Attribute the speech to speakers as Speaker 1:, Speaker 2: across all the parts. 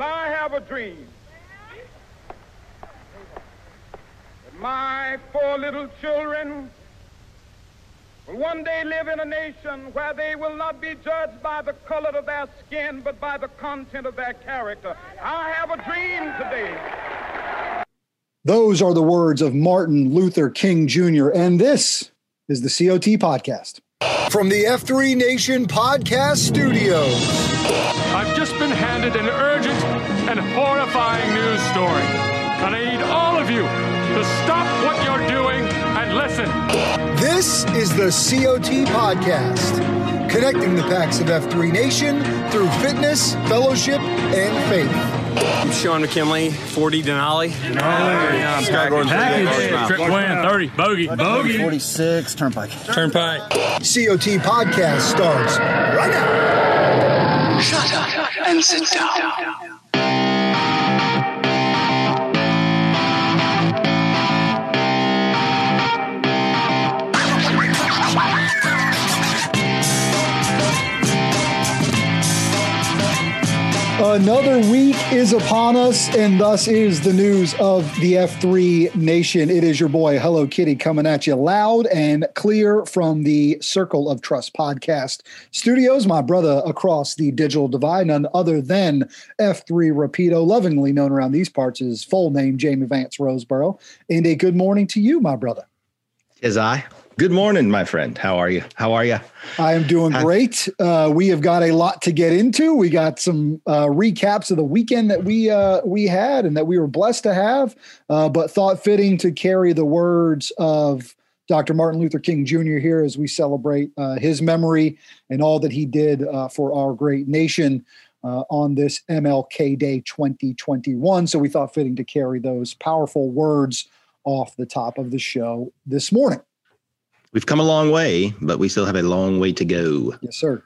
Speaker 1: I have a dream that my four little children will one day live in a nation where they will not be judged by the color of their skin, but by the content of their character. I have a dream today.
Speaker 2: Those are the words of Martin Luther King Jr., and this is the COT podcast.
Speaker 3: From the F3 Nation podcast studios.
Speaker 4: I've just been handed an urgent and horrifying news story. And I need all of you to stop what you're doing and listen.
Speaker 3: This is the COT podcast, connecting the packs of F3 Nation through fitness, fellowship, and faith.
Speaker 5: I'm Sean McKinley, 40 Denali.
Speaker 6: Denali. Yeah,
Speaker 5: Scott Gordon,
Speaker 6: Trip plan, 30. Bogey. Bogey.
Speaker 7: 46. Turnpike.
Speaker 5: Turnpike.
Speaker 3: COT podcast starts right now.
Speaker 8: Shut up and sit down.
Speaker 2: Another week is upon us, and thus is the news of the F3 Nation. It is your boy, Hello Kitty, coming at you loud and clear from the Circle of Trust podcast studios. My brother across the digital divide, none other than F3 Rapido, lovingly known around these parts as full name Jamie Vance Roseboro. And a good morning to you, my brother.
Speaker 9: Is I. Good morning, my friend. How are you? How are you?
Speaker 2: I am doing great. Uh, we have got a lot to get into. We got some uh, recaps of the weekend that we uh, we had and that we were blessed to have, uh, but thought fitting to carry the words of Dr. Martin Luther King Jr. here as we celebrate uh, his memory and all that he did uh, for our great nation. on this MLK Day 2021. So we thought fitting to carry those powerful words off the top of the show this morning.
Speaker 9: We've come a long way, but we still have a long way to go.
Speaker 2: Yes, sir.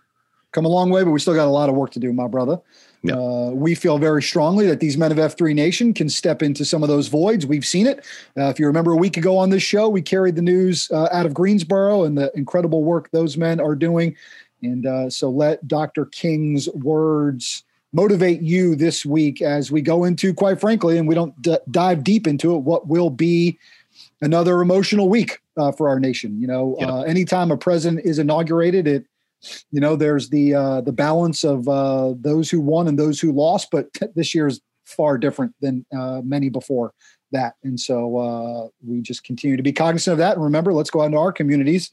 Speaker 2: Come a long way, but we still got a lot of work to do, my brother.
Speaker 9: Yep.
Speaker 2: Uh, we feel very strongly that these men of F3 Nation can step into some of those voids. We've seen it. Uh, if you remember a week ago on this show, we carried the news uh, out of Greensboro and the incredible work those men are doing. And uh, so let Dr. King's words motivate you this week as we go into, quite frankly, and we don't d- dive deep into it, what will be another emotional week uh, for our nation. You know,
Speaker 9: Yep.
Speaker 2: uh, anytime a president is inaugurated, it you know there's the uh, the balance of uh, those who won and those who lost, but this year is far different than uh, many before that, and so uh, we just continue to be cognizant of that. And remember, let's go out into our communities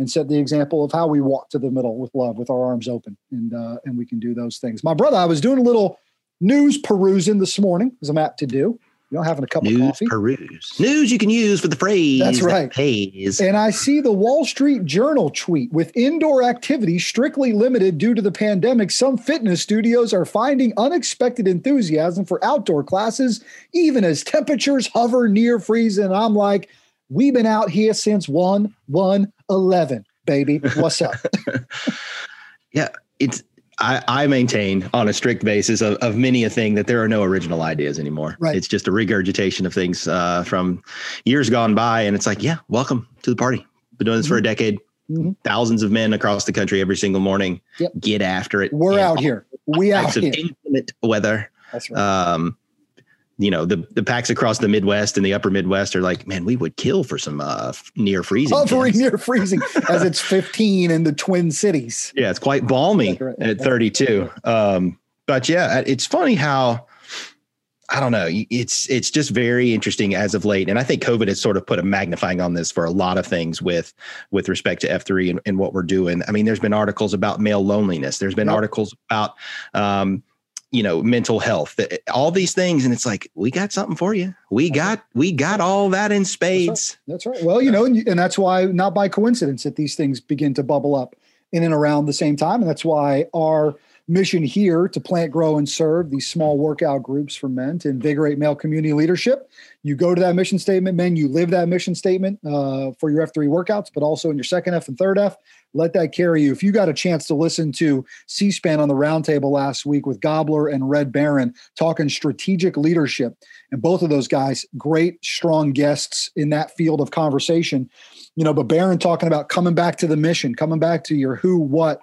Speaker 2: and set the example of how we walk to the middle with love, with our arms open, and uh, and we can do those things. My brother, I was doing a little news perusing this morning, as I'm apt to do. You know, having a cup
Speaker 9: News
Speaker 2: of coffee.
Speaker 9: peruse. News you can use for the phrase.
Speaker 2: That's
Speaker 9: that
Speaker 2: right.
Speaker 9: pays.
Speaker 2: And I see the Wall Street Journal tweet with indoor activity strictly limited due to the pandemic. Some fitness studios are finding unexpected enthusiasm for outdoor classes, even as temperatures hover near freezing. And I'm like, we've been out here since 1 1 11, baby. What's up?
Speaker 9: yeah, it's I, I maintain on a strict basis of, of many a thing that there are no original ideas anymore.
Speaker 2: Right.
Speaker 9: It's just a regurgitation of things uh, from years gone by. And it's like, yeah, welcome to the party. Been doing this for a decade.
Speaker 2: Mhm.
Speaker 9: Thousands of men across the country every single morning.
Speaker 2: Yep.
Speaker 9: Get after it.
Speaker 2: We're out here. We out here.
Speaker 9: inclement weather.
Speaker 2: That's right.
Speaker 9: Um, you know, the the packs across the Midwest and the upper Midwest are like, man, we would kill for some uh, near freezing.
Speaker 2: Hovering near freezing as it's 15 in the Twin Cities.
Speaker 9: Yeah, it's quite balmy
Speaker 2: right.
Speaker 9: at 32. Um, but yeah, it's funny how I don't know. It's it's just very interesting as of late, and I think COVID has sort of put a magnifying on this for a lot of things with with respect to F three and, and what we're doing. I mean, there's been articles about male loneliness. There's been
Speaker 2: Yep.
Speaker 9: articles about um, you know mental health, all these things, and it's like we got something for you. We got we got all that in spades.
Speaker 2: That's right. Well, you know, and, and that's why, not by coincidence, that these things begin to bubble up in and around the same time. And that's why our mission here to plant, grow, and serve these small workout groups for men to invigorate male community leadership. You go to that mission statement, men, you live that mission statement uh, for your F3 workouts, but also in your second F and third F. Let that carry you. If you got a chance to listen to C SPAN on the roundtable last week with Gobbler and Red Baron talking strategic leadership, and both of those guys, great, strong guests in that field of conversation. You know, but Baron talking about coming back to the mission, coming back to your who, what,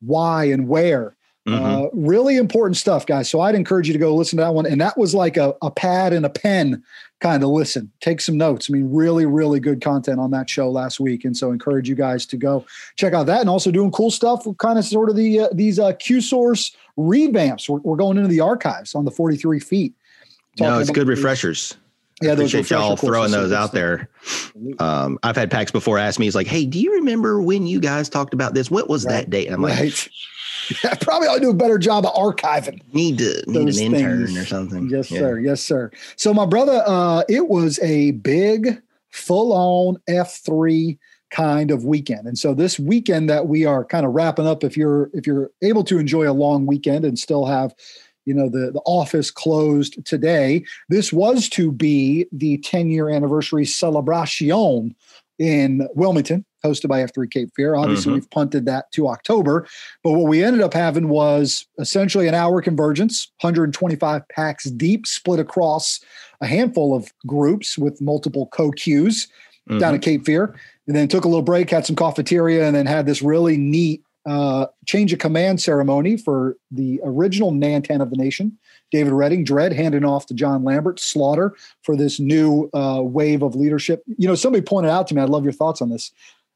Speaker 2: why, and where. Uh, really important stuff, guys. So I'd encourage you to go listen to that one. And that was like a, a pad and a pen kind of listen. Take some notes. I mean, really, really good content on that show last week. And so encourage you guys to go check out that and also doing cool stuff with kind of sort of the uh, these uh, Q source revamps. We're, we're going into the archives on the 43 feet.
Speaker 9: No, it's good refreshers.
Speaker 2: Yeah,
Speaker 9: I
Speaker 2: those
Speaker 9: appreciate y'all throwing those out there. Um, I've had packs before ask me, he's like, "Hey, do you remember when you guys talked about this? What was that date?" I'm like,
Speaker 2: Right. Yeah, probably ought to do a better job of archiving.
Speaker 9: "Need to need an intern
Speaker 2: things.
Speaker 9: or something."
Speaker 2: Yes,
Speaker 9: Yeah.
Speaker 2: sir. Yes, sir. So my brother, uh, it was a big, full-on F3 kind of weekend. And so this weekend that we are kind of wrapping up, if you're if you're able to enjoy a long weekend and still have you know the the office closed today this was to be the 10 year anniversary celebration in wilmington hosted by f3 cape fear obviously
Speaker 9: Mhm.
Speaker 2: we've punted that to october but what we ended up having was essentially an hour convergence 125 packs deep split across a handful of groups with multiple co-queues down at cape fear and then took a little break had some cafeteria and then had this really neat uh, change of command ceremony for the original Nantan of the nation, David Redding, Dread, handing off to John Lambert, Slaughter for this new uh, wave of leadership. You know, somebody pointed out to me, I'd love your thoughts on this.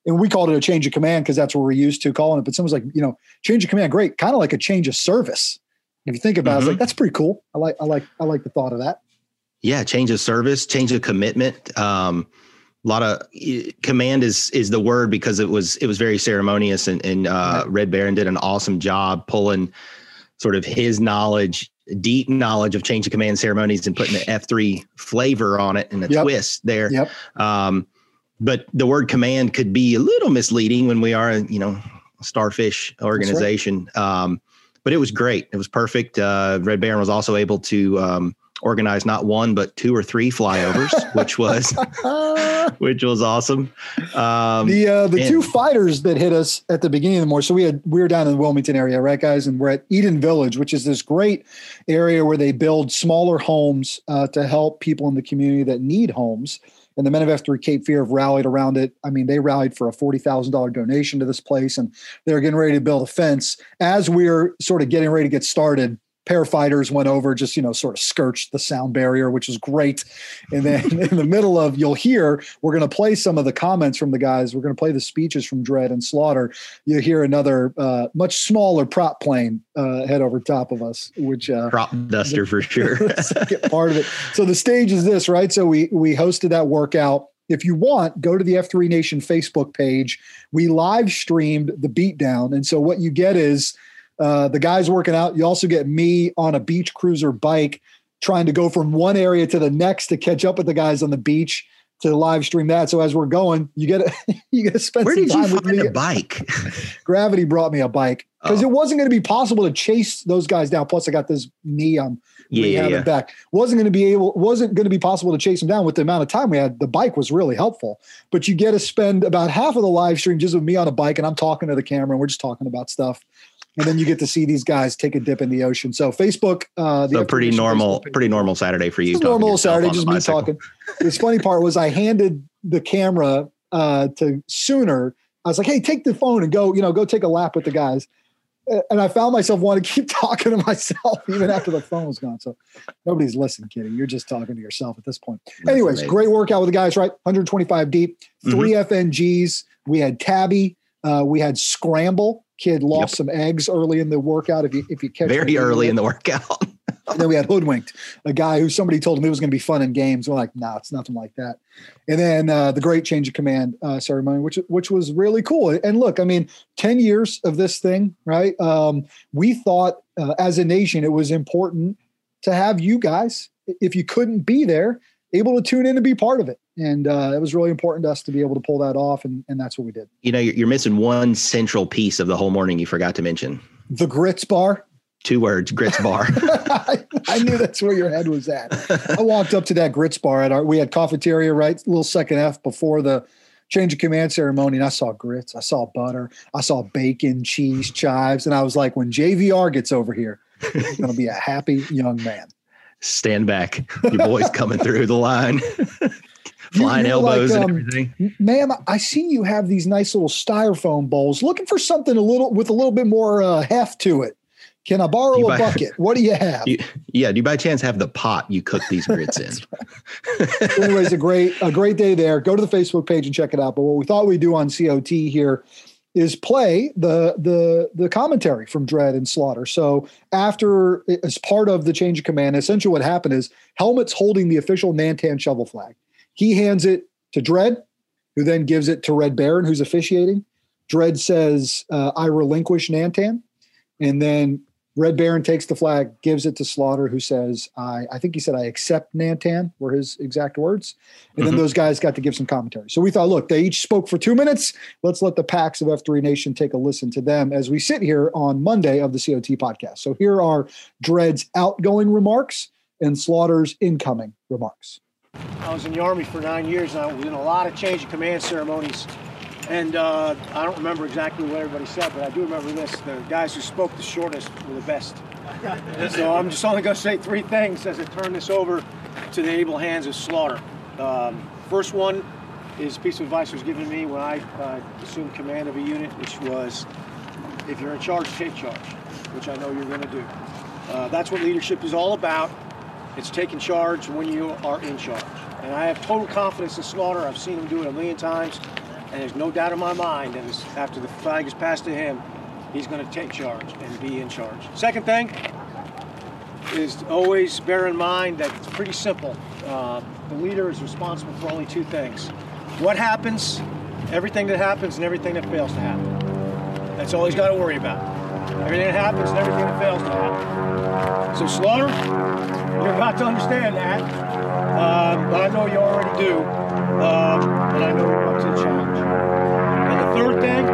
Speaker 2: And we called it a change of command because that's what we're used to calling it. But someone's like, you know, change of command, great, kind of like a change of service. If you think about it, it's like that's pretty cool. I like, I like, I like the thought of that.
Speaker 9: yeah change of service change of commitment um a lot of command is is the word because it was it was very ceremonious and and uh red baron did an awesome job pulling sort of his knowledge deep knowledge of change of command ceremonies and putting the f3 flavor on it and a
Speaker 2: Yep.
Speaker 9: twist there
Speaker 2: Yep.
Speaker 9: um but the word command could be a little misleading when we are a you know starfish organization. Um but it was great. It was perfect. Uh red baron was also able to um organize not one but two or three flyovers which was which was awesome um
Speaker 2: the uh, the
Speaker 9: and-
Speaker 2: two fighters that hit us at the beginning of the morning. So we had we were down in the Wilmington area, right, guys, and we're at Eden Village, which is this great area where they build smaller homes uh, to help people in the community that need homes. And the Men of F3 Cape Fear have rallied around it. I mean, they rallied for a forty thousand dollar donation to this place, and they're getting ready to build a fence. As we're sort of getting ready to get started, parafighters went over, just you know, sort of skirched the sound barrier, which was great. And then in the middle of, you'll hear we're going to play some of the comments from the guys. We're going to play the speeches from Dread and Slaughter. You hear another uh, much smaller prop plane uh, head over top of us, which uh,
Speaker 9: prop duster for sure
Speaker 2: part of it. So the stage is this, right? So we we hosted that workout if you want, go to the F3 Nation Facebook page. We live streamed the beatdown. And so what you get is uh, the guys working out. You also get me on a beach cruiser bike trying to go from one area to the next to catch up with the guys on the beach to live stream that. So as we're going, you get to, you get to spend
Speaker 9: Where
Speaker 2: some
Speaker 9: did
Speaker 2: time
Speaker 9: you find
Speaker 2: me.
Speaker 9: a bike?
Speaker 2: Gravity brought me a bike because
Speaker 9: Oh.
Speaker 2: it wasn't going to be possible to chase those guys down. Plus, I got this knee I'm
Speaker 9: yeah,
Speaker 2: rehabbing
Speaker 9: yeah.
Speaker 2: back. wasn't going to be able wasn't going to be possible to chase them down with the amount of time we had. The bike was really helpful, but you get to spend about half of the live stream just with me on a bike, and I'm talking to the camera, and we're just talking about stuff. And then you get to see these guys take a dip in the ocean. So Facebook, uh, the
Speaker 9: So pretty normal,
Speaker 2: Facebook
Speaker 9: pretty normal Saturday for you.
Speaker 2: Normal Saturday, just me
Speaker 9: bicycle.
Speaker 2: talking. This funny part was I handed the camera uh, to Sooner. I was like, "Hey, take the phone and go, you know, go take a lap with the guys." And I found myself wanting to keep talking to myself even after the phone was gone. So nobody's listening, Kitty. You're just talking to yourself at this point. Anyways,
Speaker 9: amazing.
Speaker 2: great workout with the guys, right? 125 deep, 3 FNGs. We had Tabby. Uh, we had Scramble. Kid lost
Speaker 9: Yep.
Speaker 2: some eggs early in the workout. If you if you catch
Speaker 9: Very early in the workout.
Speaker 2: And then we had Hoodwinked, a guy who somebody told him it was going to be fun in games. We're like, no, nah, it's nothing like that. And then uh, the great change of command uh, ceremony, which which was really cool. And look, I mean, ten years of this thing, right? Um, we thought uh, as a nation it was important to have you guys, if you couldn't be there, able to tune in and be part of it. And uh, it was really important to us to be able to pull that off, and, and that's what we did.
Speaker 9: You know, you're, you're missing one central piece of the whole morning you forgot to mention.
Speaker 2: The grits bar.
Speaker 9: Two words, grits bar.
Speaker 2: I, I knew that's where your head was at. I walked up to that grits bar at our we had cafeteria right, A little second F before the change of command ceremony, and I saw grits, I saw butter, I saw bacon, cheese, chives, and I was like, when JVR gets over here, he's gonna be a happy young man.
Speaker 9: Stand back. Your boy's coming through the line. Flying
Speaker 2: you're like,
Speaker 9: elbows
Speaker 2: um,
Speaker 9: and everything.
Speaker 2: Ma'am, I see you have these nice little styrofoam bowls. Looking for something a little with a little bit more uh, heft to it. Can I borrow a bucket? What do you have?
Speaker 9: You, yeah, do you by chance have the pot you cook these grits in?
Speaker 2: anyways, a great a great day there. Go to the Facebook page and check it out. But what we thought we'd do on COT here is play the the the commentary from Dread and Slaughter. So after as part of the change of command, essentially what happened is Helmet's holding the official Nantan shovel flag. He hands it to Dread, who then gives it to Red Baron, who's officiating. Dread says, uh, "I relinquish Nantan," and then Red Baron takes the flag, gives it to Slaughter, who says, I, I think he said, I accept Nantan, were his exact words. And then
Speaker 9: Mhm.
Speaker 2: those guys got to give some commentary. So we thought, look, they each spoke for two minutes. Let's let the packs of F3 Nation take a listen to them as we sit here on Monday of the COT podcast. So here are Dred's outgoing remarks and Slaughter's incoming remarks.
Speaker 7: I was in the Army for nine years and I was in a lot of change of command ceremonies. And uh, I don't remember exactly what everybody said, but I do remember this. The guys who spoke the shortest were the best. so I'm just only going to say three things as I turn this over to the able hands of Slaughter. Um, first one is a piece of advice was given to me when I uh, assumed command of a unit, which was if you're in charge, take charge, which I know you're going to do. Uh, that's what leadership is all about. It's taking charge when you are in charge. And I have total confidence in Slaughter. I've seen him do it a million times. And there's no doubt in my mind that after the flag is passed to him, he's going to take charge and be in charge. Second thing is always bear in mind that it's pretty simple. Uh, the leader is responsible for only two things what happens, everything that happens, and everything that fails to happen. That's all he's got to worry about. Everything that happens and everything that fails to happen. So, Slaughter, you're about to understand that, um, but I know you already do, um, and I know up to the challenge. And the third thing,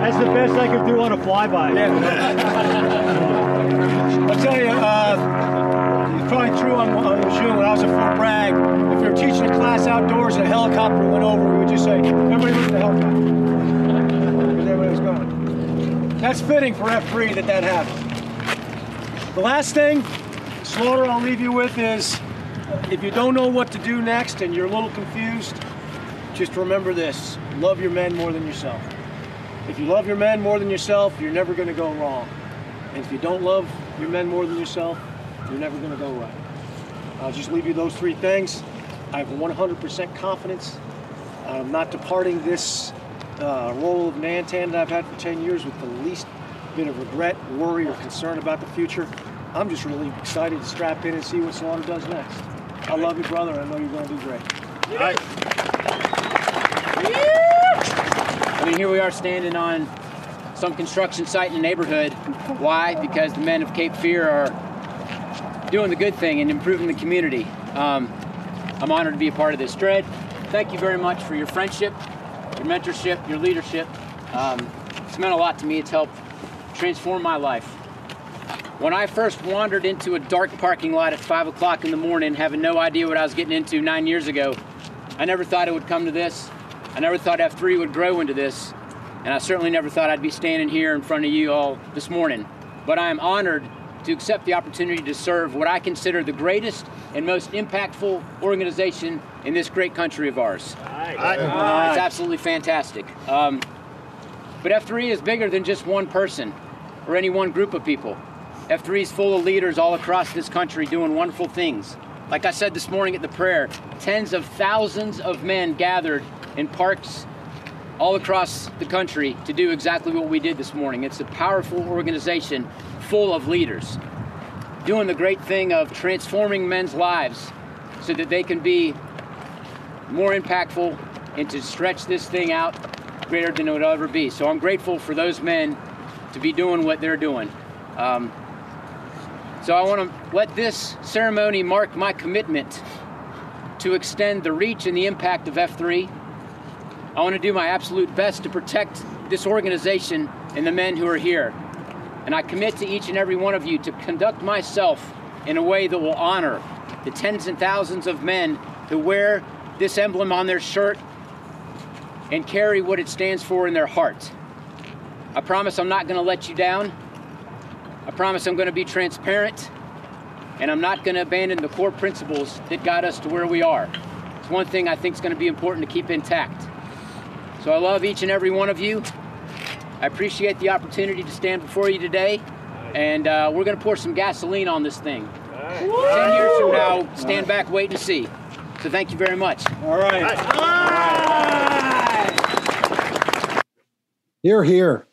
Speaker 10: That's the best I could do on a flyby.
Speaker 7: I'll tell you, uh, it's probably true on, on Lejeune when I was at Fort Bragg. If we were teaching a class outdoors and a helicopter went over, we would just say, everybody look at the helicopter. Because everybody was going. That's fitting for F3 that that happened. The last thing, Slaughter, I'll leave you with is if you don't know what to do next and you're a little confused, just remember this love your men more than yourself. If you love your men more than yourself, you're never going to go wrong. And if you don't love your men more than yourself, you're never going to go right. I'll just leave you those three things. I have 100% confidence. I'm not departing this uh, role of Nantan that I've had for 10 years with the least bit of regret, worry, or concern about the future. I'm just really excited to strap in and see what Slaughter does next. I love you, brother. I know you're going to do great.
Speaker 11: All right. I mean, here we are standing on some construction site in the neighborhood. Why? Because the men of Cape Fear are doing the good thing and improving the community. Um, I'm honored to be a part of this. Dred, thank you very much for your friendship, your mentorship, your leadership. Um, it's meant a lot to me. It's helped transform my life. When I first wandered into a dark parking lot at 5 o'clock in the morning, having no idea what I was getting into nine years ago, I never thought it would come to this. I never thought F3 would grow into this. And I certainly never thought I'd be standing here in front of you all this morning. But I am honored to accept the opportunity to serve what I consider the greatest and most impactful organization in this great country of ours. It's absolutely fantastic. Um, but F3 is bigger than just one person or any one group of people. F3 is full of leaders all across this country doing wonderful things. Like I said this morning at the prayer, tens of thousands of men gathered in parks all across the country to do exactly what we did this morning. It's a powerful organization full of leaders doing the great thing of transforming men's lives so that they can be more impactful and to stretch this thing out greater than it would ever be. So I'm grateful for those men to be doing what they're doing. Um, so I want to let this ceremony mark my commitment to extend the reach and the impact of F3. I want to do my absolute best to protect this organization and the men who are here. And I commit to each and every one of you to conduct myself in a way that will honor the tens and thousands of men who wear this emblem on their shirt and carry what it stands for in their heart. I promise I'm not going to let you down. I promise I'm going to be transparent and I'm not going to abandon the core principles that got us to where we are. It's one thing I think is going to be important to keep intact. So I love each and every one of you. I appreciate the opportunity to stand before you today, and uh, we're going to pour some gasoline on this thing. Ten years from now, stand back, wait and see. So thank you very much.
Speaker 7: All right.
Speaker 2: Here, here.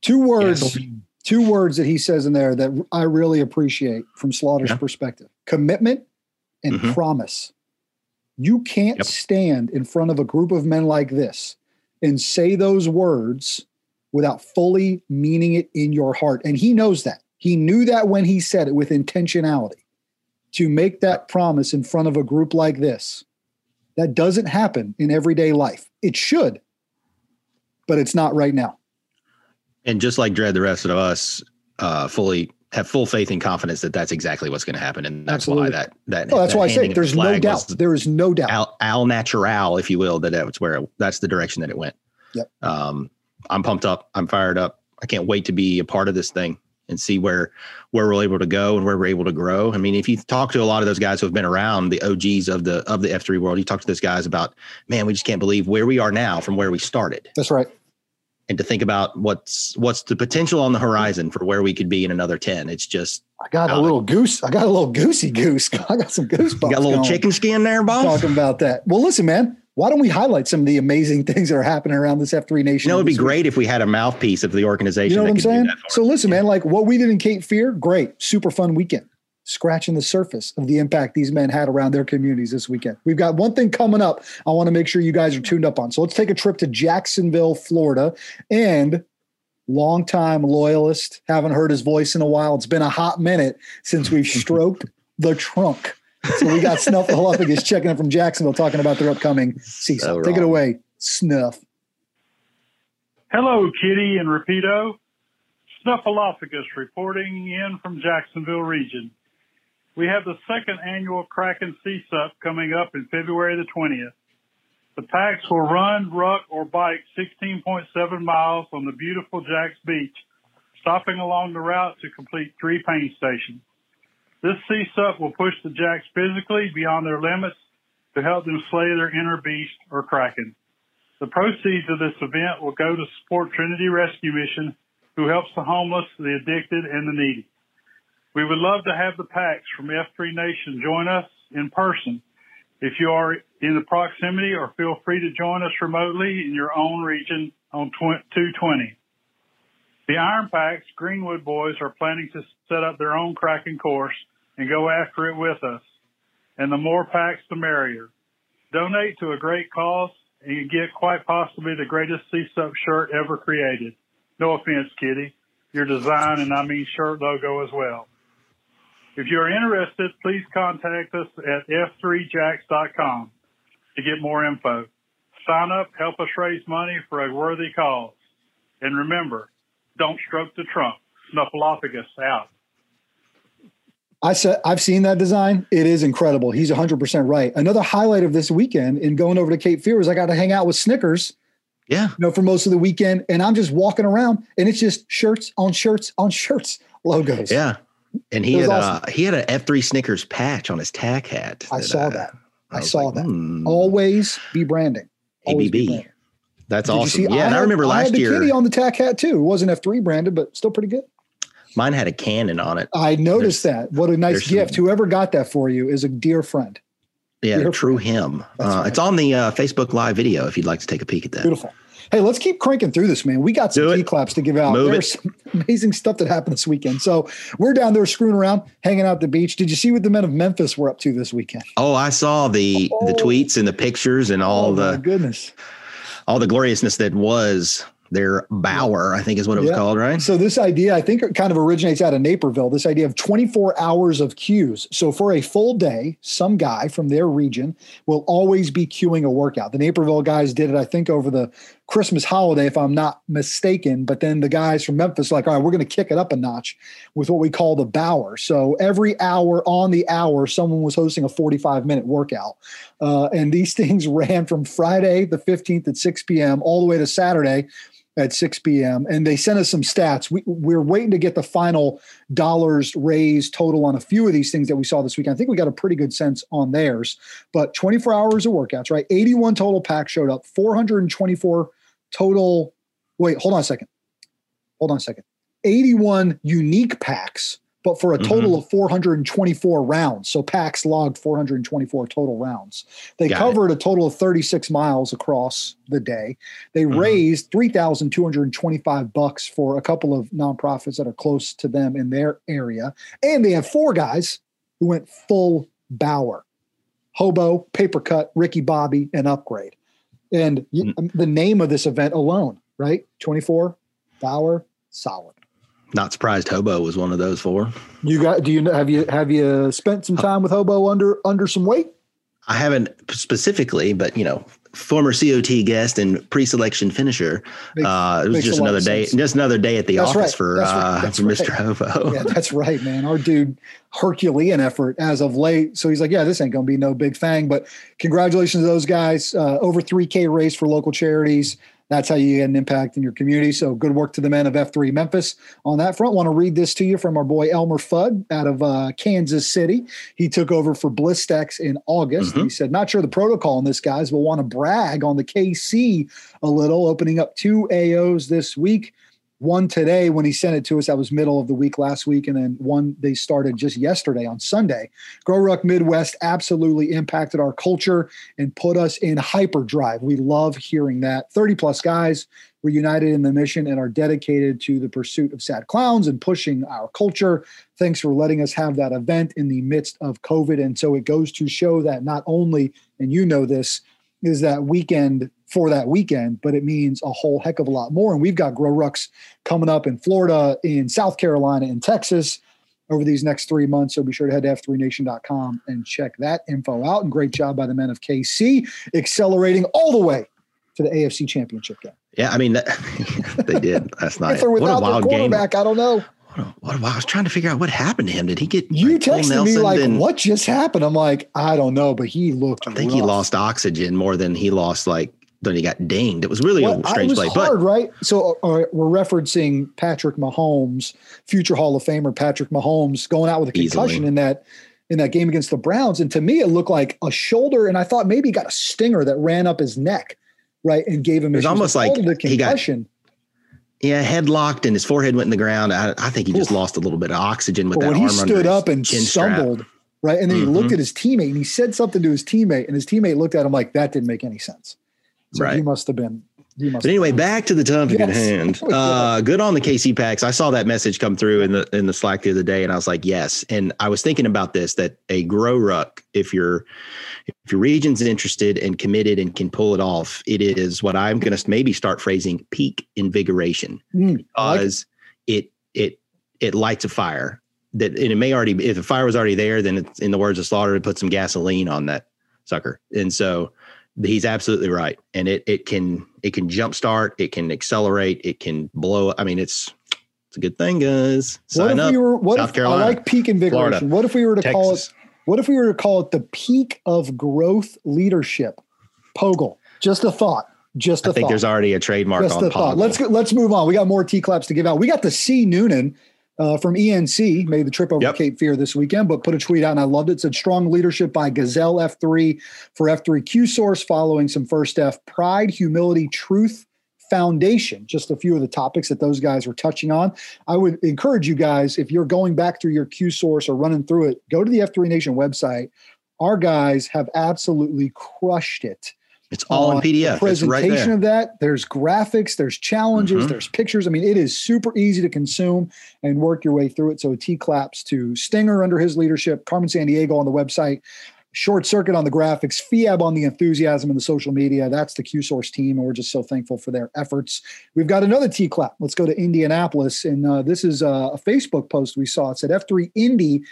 Speaker 2: Two words. Two words that he says in there that I really appreciate from Slaughter's
Speaker 9: Yeah.
Speaker 2: perspective: commitment and
Speaker 9: Mhm.
Speaker 2: promise. You can't stand in front of a group of men like this and say those words without fully meaning it in your heart. And he knows that. He knew that when he said it with intentionality. To make that promise in front of a group like this, that doesn't happen in everyday life. It should, but it's not right now.
Speaker 9: And just like Dread, the rest of us uh, fully have full faith and confidence that that's exactly what's going to happen, and that's
Speaker 2: Absolutely.
Speaker 9: why that that.
Speaker 2: Oh, that's
Speaker 9: that
Speaker 2: why I say there's
Speaker 9: the
Speaker 2: no doubt. There is no doubt.
Speaker 9: Al, al natural, if you will, that that's where it, that's the direction that it went.
Speaker 2: Yep.
Speaker 9: Um, I'm pumped up. I'm fired up. I can't wait to be a part of this thing and see where where we're able to go and where we're able to grow. I mean, if you talk to a lot of those guys who have been around the OGs of the of the F3 world, you talk to those guys about, man, we just can't believe where we are now from where we started.
Speaker 2: That's right.
Speaker 9: And to think about what's what's the potential on the horizon for where we could be in another 10. It's just
Speaker 2: I got a little goose. I got a little goosey goose. I got some goosebumps.
Speaker 9: got a little
Speaker 2: going.
Speaker 9: chicken skin there, boss.
Speaker 2: talking about that. Well, listen, man. Why don't we highlight some of the amazing things that are happening around this F3 Nation?
Speaker 9: You know, it'd be
Speaker 2: week?
Speaker 9: great if we had a mouthpiece of the organization.
Speaker 2: You know
Speaker 9: that
Speaker 2: what I'm saying? So listen, man, like what we did in Cape Fear, great, super fun weekend. Scratching the surface of the impact these men had around their communities this weekend. We've got one thing coming up I want to make sure you guys are tuned up on. So let's take a trip to Jacksonville, Florida, and longtime loyalist, haven't heard his voice in a while. It's been a hot minute since we've stroked the trunk. So we got Snuffleupagus checking in from Jacksonville talking about their upcoming season.
Speaker 9: So
Speaker 2: Take it away, Snuff.
Speaker 12: Hello, Kitty and Rapido. Snuffleupagus reporting in from Jacksonville region. We have the second annual Kraken CSAUP coming up in February the 20th. The packs will run, ruck, or bike 16.7 miles on the beautiful Jax Beach, stopping along the route to complete three pain stations. This Sea Sup will push the Jacks physically beyond their limits to help them slay their inner beast or Kraken. The proceeds of this event will go to support Trinity Rescue Mission, who helps the homeless, the addicted, and the needy. We would love to have the packs from F3 Nation join us in person. If you are in the proximity or feel free to join us remotely in your own region on 220. The Iron Packs Greenwood boys are planning to set up their own Kraken course and go after it with us. and the more packs, the merrier. Donate to a great cause, and you get quite possibly the greatest CSAUP shirt ever created. No offense, Kitty. Your design, and I mean shirt logo as well. If you're interested, please contact us at f3jacks.com to get more info. Sign up, help us raise money for a worthy cause. And remember, don't stroke the trunk. Snuffleupagus out.
Speaker 2: I said I've seen that design. It is incredible. He's 100% right. Another highlight of this weekend in going over to Cape Fear was I got to hang out with Snickers.
Speaker 9: Yeah.
Speaker 2: You know, for most of the weekend and I'm just walking around and it's just shirts on shirts on shirts logos.
Speaker 9: Yeah. And he had awesome. uh, he had an F3 Snickers patch on his tack hat.
Speaker 2: I saw uh, that. I, I saw like, that. Hmm. Always be branding. Always
Speaker 9: ABB. Be branding. That's
Speaker 2: Did
Speaker 9: awesome.
Speaker 2: Yeah,
Speaker 9: I,
Speaker 2: had,
Speaker 9: I remember last
Speaker 2: I had the
Speaker 9: year.
Speaker 2: kitty on the tack hat too. It wasn't F3 branded, but still pretty good.
Speaker 9: Mine had a cannon on it.
Speaker 2: I noticed there's, that. What a nice gift. Some, Whoever got that for you is a dear friend.
Speaker 9: Yeah,
Speaker 2: dear
Speaker 9: true
Speaker 2: friend.
Speaker 9: him. Uh,
Speaker 2: right.
Speaker 9: It's on the uh, Facebook Live video if you'd like to take a peek at that.
Speaker 2: Beautiful. Hey, let's keep cranking through this, man. We got some key claps to give out.
Speaker 9: Move
Speaker 2: There's some amazing stuff that happened this weekend. So we're down there screwing around, hanging out at the beach. Did you see what the men of Memphis were up to this weekend?
Speaker 9: Oh, I saw the oh. the tweets and the pictures and all
Speaker 2: oh,
Speaker 9: the
Speaker 2: goodness,
Speaker 9: all the gloriousness that was their bower, I think is what it was
Speaker 2: yeah.
Speaker 9: called, right?
Speaker 2: So this idea, I think, kind of originates out of Naperville. This idea of 24 hours of queues. So for a full day, some guy from their region will always be queuing a workout. The Naperville guys did it, I think, over the Christmas holiday, if I'm not mistaken. But then the guys from Memphis, like, all right, we're going to kick it up a notch with what we call the bower. So every hour on the hour, someone was hosting a 45 minute workout. Uh, and these things ran from Friday, the 15th at 6 p.m., all the way to Saturday at 6 p.m. And they sent us some stats. We, we're waiting to get the final dollars raised total on a few of these things that we saw this weekend. I think we got a pretty good sense on theirs. But 24 hours of workouts, right? 81 total packs showed up, 424 total. Wait, hold on a second. Hold on a second. 81 unique packs, but for a total mm-hmm. of 424 rounds. So packs logged 424 total rounds. They Got covered it. a total of 36 miles across the day. They mm-hmm. raised 3,225 bucks for a couple of nonprofits that are close to them in their area. And they have four guys who went full Bower. Hobo, Paper Cut, Ricky Bobby, and Upgrade. And mm-hmm. the name of this event alone, right? 24 Bower, solid
Speaker 9: not surprised hobo was one of those four
Speaker 2: you got do you have you have you spent some time with hobo under under some weight
Speaker 9: i haven't specifically but you know former cot guest and pre-selection finisher. Uh it was just another day just another day at the
Speaker 2: that's
Speaker 9: office
Speaker 2: right.
Speaker 9: for
Speaker 2: that's
Speaker 9: uh
Speaker 2: right.
Speaker 9: for
Speaker 2: right.
Speaker 9: mr hobo.
Speaker 2: Yeah that's right man. Our dude herculean effort as of late. So he's like yeah this ain't gonna be no big thing. But congratulations to those guys. Uh over 3k race for local charities that's how you get an impact in your community. So good work to the men of F3 Memphis on that front. Want to read this to you from our boy Elmer Fudd out of uh, Kansas City. He took over for Blistex in August. Mm-hmm. He said, not sure the protocol on this, guys, but want to brag on the KC a little, opening up two AOs this week one today when he sent it to us. That was middle of the week last week. And then one they started just yesterday on sunday. Grow ruck midwest absolutely impacted our culture and put us in hyperdrive. We love hearing that. 30 plus guys were united in the mission and are dedicated to the pursuit of sad clowns and pushing our culture. Thanks for letting us have that event in the midst of covid. And so it goes to show that not only and you know this is that weekend for that weekend, but it means a whole heck of a lot more. And we've got Grow Rucks coming up in Florida, in South Carolina, in Texas over these next three months. So be sure to head to f3nation.com and check that info out. And great job by the men of KC, accelerating all the way to the AFC Championship game.
Speaker 9: Yeah, I mean, that, they did last night.
Speaker 2: if they're without what a wild their quarterback, game. I don't know.
Speaker 9: What, I was trying to figure out what happened to him. Did he get
Speaker 2: you
Speaker 9: like,
Speaker 2: texted me like and, what just happened? I'm like, I don't know, but he looked.
Speaker 9: I think
Speaker 2: rough.
Speaker 9: he lost oxygen more than he lost like then he got dinged. It was really well, a strange play.
Speaker 2: Hard,
Speaker 9: but
Speaker 2: right? So uh, we're referencing Patrick Mahomes, future Hall of Famer Patrick Mahomes, going out with a concussion
Speaker 9: easily.
Speaker 2: in that in that game against the Browns. And to me, it looked like a shoulder, and I thought maybe he got a stinger that ran up his neck, right, and gave him.
Speaker 9: It was almost like. He got, yeah, head locked and his forehead went in the ground. I, I think he just Oof. lost a little bit of oxygen with
Speaker 2: but
Speaker 9: that.
Speaker 2: When he stood up and
Speaker 9: stumbled,
Speaker 2: strap. right, and then mm-hmm. he looked at his teammate and he said something to his teammate, and his teammate looked at him like that didn't make any sense. So
Speaker 9: right.
Speaker 2: he must have been
Speaker 9: But anyway, back to the topic at hand. Uh, good on the KC packs. I saw that message come through in the in the Slack the other day, and I was like, yes. And I was thinking about this that a grow ruck, if your if your region's interested and committed and can pull it off, it is what I'm going to maybe start phrasing peak invigoration
Speaker 2: Mm, I like it.
Speaker 9: because it it it lights a fire that and it may already if the fire was already there, then it's in the words of Slaughter, to put some gasoline on that sucker. And so he's absolutely right. And it it can it can jumpstart, it can accelerate, it can blow. I mean, it's it's a good thing, guys. Sign What
Speaker 2: if
Speaker 9: up.
Speaker 2: we were? What
Speaker 9: South
Speaker 2: if
Speaker 9: Carolina.
Speaker 2: I like peak invigoration?
Speaker 9: Florida,
Speaker 2: what if we were to call it? What if we were to call it the peak of growth leadership? Pogel. Just a thought. Just a
Speaker 9: I think
Speaker 2: thought.
Speaker 9: there's already a trademark
Speaker 2: Just
Speaker 9: on
Speaker 2: a thought. Let's go, let's move on. We got more T claps to give out. We got the C Noonan uh, from ENC made the trip over Cape Fear this weekend, but put a tweet out and I loved it. It said strong leadership by Gazelle F3 for F3 Q Source following some first F Pride, Humility, Truth Foundation. Just a few of the topics that those guys were touching on. I would encourage you guys if you're going back through your Q Source or running through it, go to the F3 Nation website. Our guys have absolutely crushed it.
Speaker 9: It's all in
Speaker 2: on
Speaker 9: PDF. right
Speaker 2: Presentation
Speaker 9: there.
Speaker 2: of that. There's graphics, there's challenges,
Speaker 9: Mhm.
Speaker 2: there's pictures. I mean, it is super easy to consume and work your way through it. So T claps to Stinger under his leadership, Carmen Sandiego on the website, Short Circuit on the graphics, Fiab on the enthusiasm and the social media. That's the Q Source team, and we're just so thankful for their efforts. We've got another T clap. Let's go to Indianapolis, and uh, this is uh, a Facebook post we saw. It said F3 Indy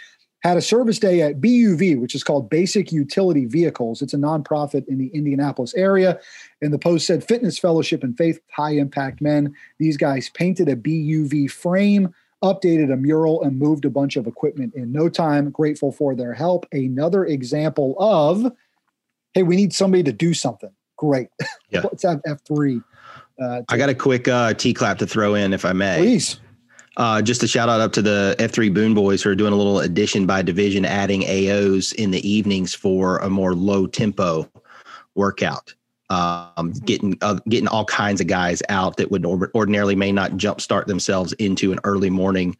Speaker 2: had a service day at BUV, which is called Basic Utility Vehicles. It's a nonprofit in the Indianapolis area. And the post said Fitness Fellowship and Faith High Impact Men. These guys painted a BUV frame, updated a mural, and moved a bunch of equipment in no time. Grateful for their help. Another example of, hey, we need somebody to do something. Great.
Speaker 9: Yeah.
Speaker 2: Let's have F3. Uh,
Speaker 9: I got a quick uh, T clap to throw in, if I may.
Speaker 2: Please.
Speaker 9: Uh, just a shout out up to the F3 Boon Boys who are doing a little addition by division, adding AOs in the evenings for a more low tempo workout. Um, getting uh, getting all kinds of guys out that would or- ordinarily may not jumpstart themselves into an early morning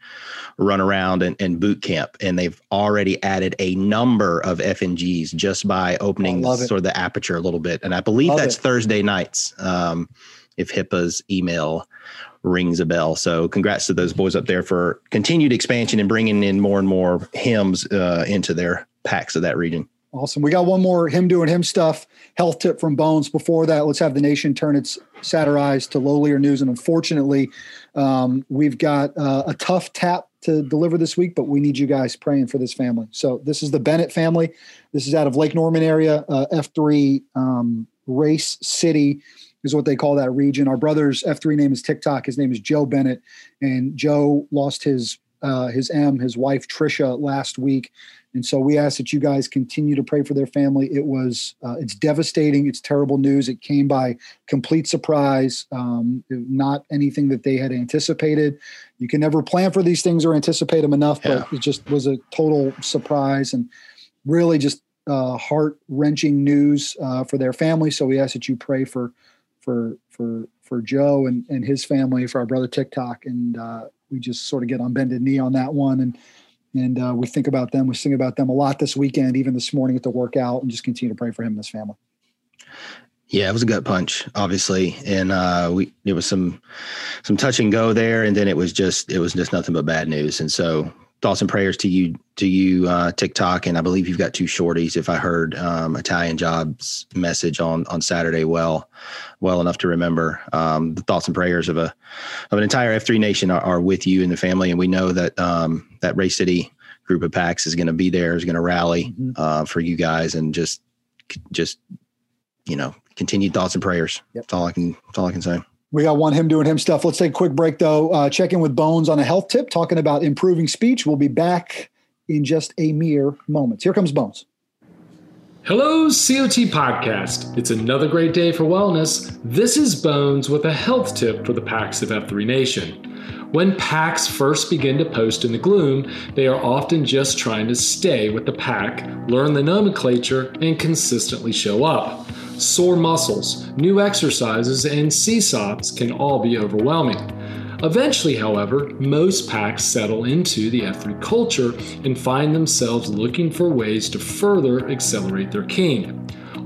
Speaker 9: run around and, and boot camp, and they've already added a number of FNGs just by opening sort of the aperture a little bit. And I believe
Speaker 2: Love
Speaker 9: that's
Speaker 2: it.
Speaker 9: Thursday nights. Um, if HIPAA's email rings a bell. So congrats to those boys up there for continued expansion and bringing in more and more hymns uh, into their packs of that region.
Speaker 2: Awesome. We got one more him doing him stuff. Health tip from Bones. Before that, let's have the nation turn its eyes to lowlier news. And unfortunately, um, we've got uh, a tough tap to deliver this week, but we need you guys praying for this family. So this is the Bennett family. This is out of Lake Norman area, uh, F3 um, Race City is what they call that region. Our brother's F3 name is TikTok. His name is Joe Bennett, and Joe lost his uh, his M, his wife Trisha, last week. And so we ask that you guys continue to pray for their family. It was, uh, it's devastating. It's terrible news. It came by complete surprise, um, not anything that they had anticipated. You can never plan for these things or anticipate them enough, but it just was a total surprise and really just uh, heart wrenching news uh, for their family. So we ask that you pray for, for, for, for Joe and, and his family, for our brother TikTok. And uh, we just sort of get on bended knee on that one. And, and uh, we think about them. We sing about them a lot this weekend, even this morning at the workout, and just continue to pray for him and his family.
Speaker 9: Yeah, it was a gut punch, obviously, and uh, we it was some some touch and go there, and then it was just it was just nothing but bad news. And so thoughts and prayers to you to you uh, TikTok, and I believe you've got two shorties. If I heard um, Italian Jobs message on on Saturday, well well enough to remember, um, the thoughts and prayers of a of an entire F three nation are, are with you and the family, and we know that um, that Race City group of packs is going to be there, is going to rally uh, for you guys, and just just you know continued thoughts and prayers. That's all I can. That's all I can say.
Speaker 2: We got one him doing him stuff. Let's take a quick break though. Uh, check in with Bones on a health tip, talking about improving speech. We'll be back in just a mere moment. Here comes Bones.
Speaker 13: Hello, COT Podcast. It's another great day for wellness. This is Bones with a health tip for the packs of F3 Nation. When packs first begin to post in the gloom, they are often just trying to stay with the pack, learn the nomenclature, and consistently show up. Sore muscles, new exercises, and CSAUPs can all be overwhelming. Eventually, however, most packs settle into the F3 culture and find themselves looking for ways to further accelerate their king.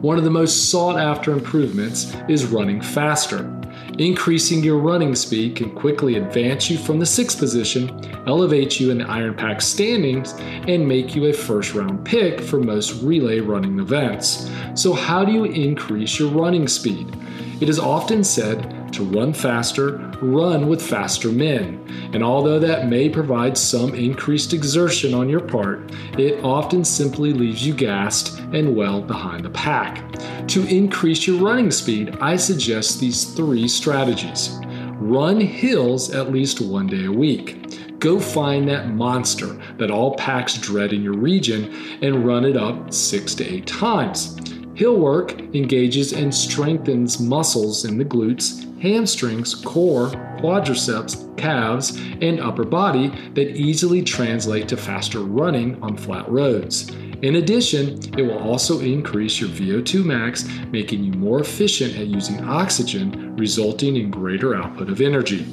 Speaker 13: One of the most sought after improvements is running faster. Increasing your running speed can quickly advance you from the sixth position, elevate you in the Iron Pack standings, and make you a first round pick for most relay running events. So, how do you increase your running speed? It is often said to run faster, run with faster men. And although that may provide some increased exertion on your part, it often simply leaves you gassed and well behind the pack. To increase your running speed, I suggest these three strategies. Run hills at least one day a week. Go find that monster that all packs dread in your region and run it up six to eight times. Hill work engages and strengthens muscles in the glutes, hamstrings, core, quadriceps, calves, and upper body that easily translate to faster running on flat roads. In addition, it will also increase your VO2 max, making you more efficient at using oxygen, resulting in greater output of energy.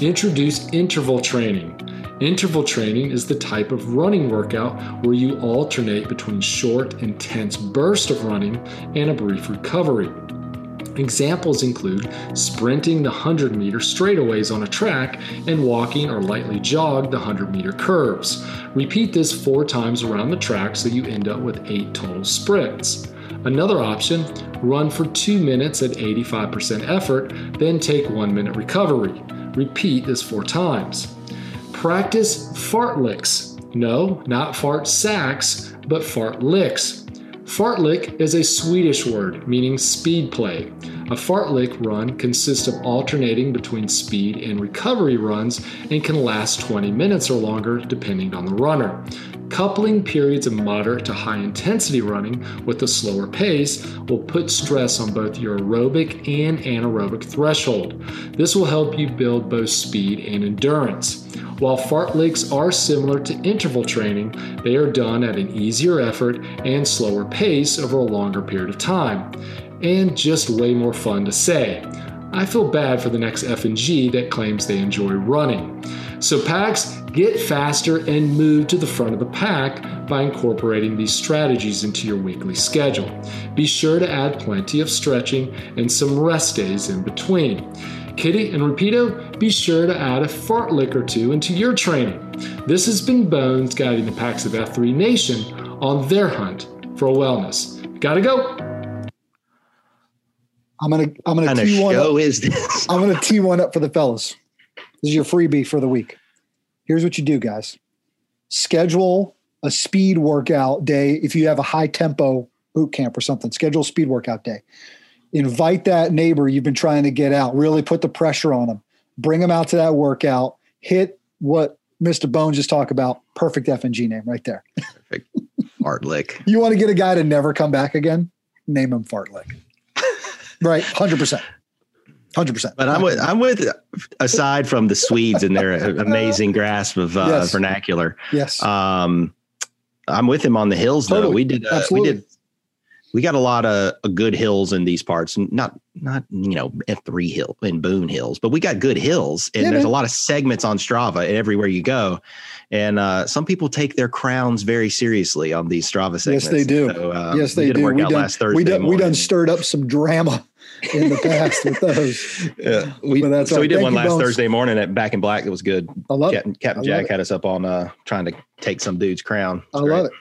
Speaker 13: Introduce interval training. Interval training is the type of running workout where you alternate between short, intense bursts of running and a brief recovery. Examples include sprinting the 100 meter straightaways on a track and walking or lightly jog the 100 meter curves. Repeat this four times around the track so you end up with eight total sprints. Another option run for two minutes at 85% effort, then take one minute recovery. Repeat this four times. Practice fartleks. No, not fart sacks, but fartleks. Fartlek is a Swedish word meaning speed play. A fartlek run consists of alternating between speed and recovery runs and can last 20 minutes or longer depending on the runner. Coupling periods of moderate to high intensity running with a slower pace will put stress on both your aerobic and anaerobic threshold. This will help you build both speed and endurance. While fartleks are similar to interval training, they are done at an easier effort and slower pace over a longer period of time, and just way more fun to say. I feel bad for the next F&G that claims they enjoy running. So packs, get faster and move to the front of the pack by incorporating these strategies into your weekly schedule. Be sure to add plenty of stretching and some rest days in between. Kitty and Rapido, be sure to add a fartlek or two into your training. This has been Bones guiding the packs of F3 Nation on their hunt for wellness. Gotta go.
Speaker 2: I'm gonna I'm gonna
Speaker 9: What kind of
Speaker 2: tee one
Speaker 9: show
Speaker 2: up.
Speaker 9: is this?
Speaker 2: I'm gonna tee one up for the fellas. This is your freebie for the week. Here's what you do, guys. Schedule a speed workout day if you have a high tempo boot camp or something. Schedule a speed workout day. Invite that neighbor you've been trying to get out. Really put the pressure on them. Bring them out to that workout. Hit what Mr. Bones just talked about. Perfect F and G name right there.
Speaker 9: Fartlick.
Speaker 2: You want to get a guy to never come back again? Name him Fartlick. right, hundred percent, hundred percent.
Speaker 9: But I'm with I'm with aside from the Swedes and their amazing grasp of uh,
Speaker 2: Yes.
Speaker 9: vernacular.
Speaker 2: Yes.
Speaker 9: Um, I'm with him on the hills though. We did uh, we did we got a lot of uh, good hills in these parts. Not not you know F3 hill and Boone hills, but we got good hills and
Speaker 2: Yeah,
Speaker 9: there's
Speaker 2: man.
Speaker 9: a lot of segments on Strava everywhere you go. And uh, some people take their crowns very seriously on these Strava segments.
Speaker 2: Yes, they do.
Speaker 9: So, um,
Speaker 2: yes,
Speaker 9: we
Speaker 2: they do. We done,
Speaker 9: last Thursday
Speaker 2: we done, we done stirred up some drama in the past with those.
Speaker 9: Yeah, we,
Speaker 2: But that's
Speaker 9: so we did
Speaker 2: Thank
Speaker 9: one last
Speaker 2: Bones.
Speaker 9: Thursday morning at Back in Black. It was good.
Speaker 2: I love it.
Speaker 9: Captain, Captain
Speaker 2: I love
Speaker 9: Jack
Speaker 2: it.
Speaker 9: had us up on uh, trying to take some dude's crown.
Speaker 2: I love it.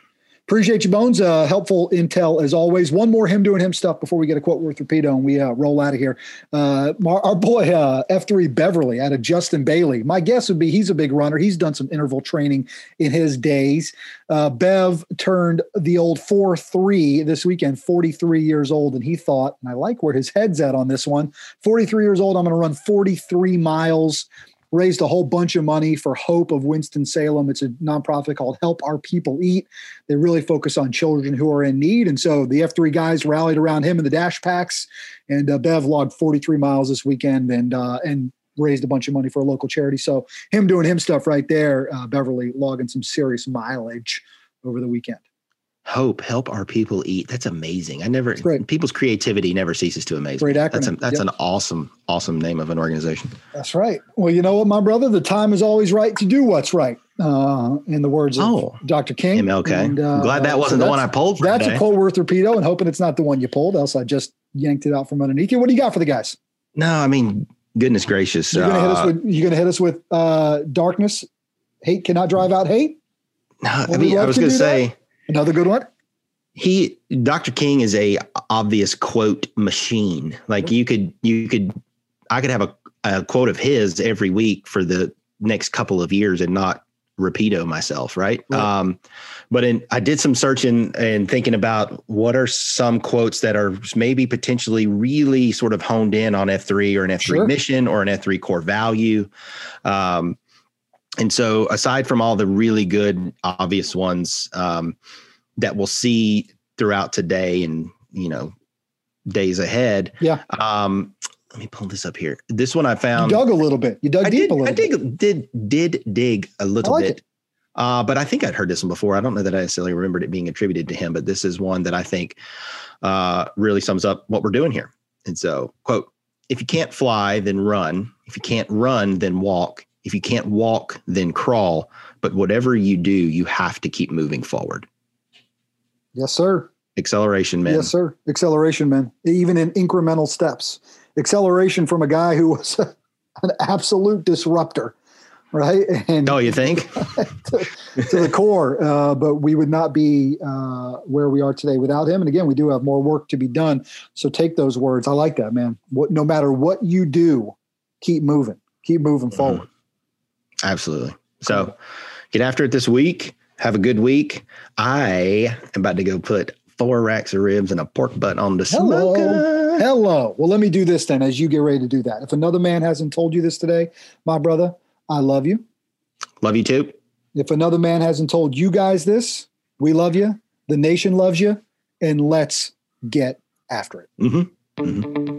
Speaker 2: Appreciate you, Bones. Uh, helpful intel as always. One more him doing him stuff before we get a quote worth repeato and we uh, roll out of here. Uh, our, our boy uh, F3 Beverly out of Justin Bailey. My guess would be he's a big runner. He's done some interval training in his days. Uh, Bev turned the old 4 3 this weekend, 43 years old. And he thought, and I like where his head's at on this one 43 years old, I'm going to run 43 miles raised a whole bunch of money for Hope of Winston-Salem. It's a nonprofit called Help Our People Eat. They really focus on children who are in need. And so the F3 guys rallied around him in the dash packs. And uh, Bev logged 43 miles this weekend and uh, and raised a bunch of money for a local charity. So him doing him stuff right there, uh, Beverly logging some serious mileage over the weekend.
Speaker 9: Hope help our people eat. That's amazing. I never people's creativity never ceases to amaze.
Speaker 2: Great
Speaker 9: me. That's a,
Speaker 2: acronym.
Speaker 9: that's
Speaker 2: Yep.
Speaker 9: an awesome awesome name of an organization.
Speaker 2: That's right. Well, you know what, my brother? The time is always right to do what's right. Uh, in the words of
Speaker 9: Oh.
Speaker 2: Dr. King.
Speaker 9: MLK.
Speaker 2: And, uh,
Speaker 9: I'm glad that wasn't the one I pulled
Speaker 2: That's
Speaker 9: today.
Speaker 2: a quote worth repeato and hoping it's not the one you pulled, else I just yanked it out from underneath you. What do you got for the guys?
Speaker 9: No, I mean Goodness gracious!
Speaker 2: You're gonna hit us
Speaker 9: Uh,
Speaker 2: with you're gonna hit us with uh, darkness. Hate cannot drive out hate.
Speaker 9: no, I mean, I was going to
Speaker 2: say that? Another good one.
Speaker 9: he Dr. King is a obvious quote machine. Like you could you could I could have a, a quote of his every week for the next couple of years and not repeato myself, right? Um, but in, I did some searching and thinking about what are some quotes that are maybe potentially really sort of honed in on F3 or an F3
Speaker 2: Sure.
Speaker 9: mission or an F3 core value. Um, and so aside from all the really good obvious ones um, that we'll see throughout today and you know days ahead
Speaker 2: Yeah.
Speaker 9: um let me pull this up here this one i found You
Speaker 2: dug a little bit. You dug
Speaker 9: I
Speaker 2: deep
Speaker 9: did,
Speaker 2: a little
Speaker 9: I
Speaker 2: bit.
Speaker 9: did, did did dig a little
Speaker 2: like
Speaker 9: bit
Speaker 2: it.
Speaker 9: uh, but I think I'd heard this one before. I don't know that I necessarily remembered it being attributed to him, but this is one that I think uh, really sums up what we're doing here. And so, quote, if you can't fly, then run. If you can't run, then walk. If you can't walk, then crawl. But whatever you do, you have to keep moving forward.
Speaker 2: Yes, sir.
Speaker 9: Acceleration, man.
Speaker 2: Yes, sir. Acceleration, man. Even in incremental steps. Acceleration from a guy who was an absolute disruptor, right? And
Speaker 9: Oh, you think?
Speaker 2: to, to the core. Uh, but we would not be uh, where we are today without him. And again, we do have more work to be done. So take those words. I like that, man. What, no matter what you do, keep moving. Keep moving forward.
Speaker 9: Absolutely. So get after it this week. Have a good week. I am about to go put four racks of ribs and a pork butt on the
Speaker 2: Hello.
Speaker 9: smoker.
Speaker 2: Hello. Well, let me do this then as you get ready to do that. If another man hasn't told you this today, my brother, I love you.
Speaker 9: Love you too.
Speaker 2: If another man hasn't told you guys this, we love you. The nation loves you. And let's get after it. Mm-hmm. Mm-hmm.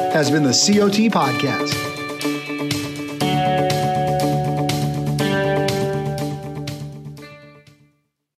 Speaker 2: has been the COT Podcast.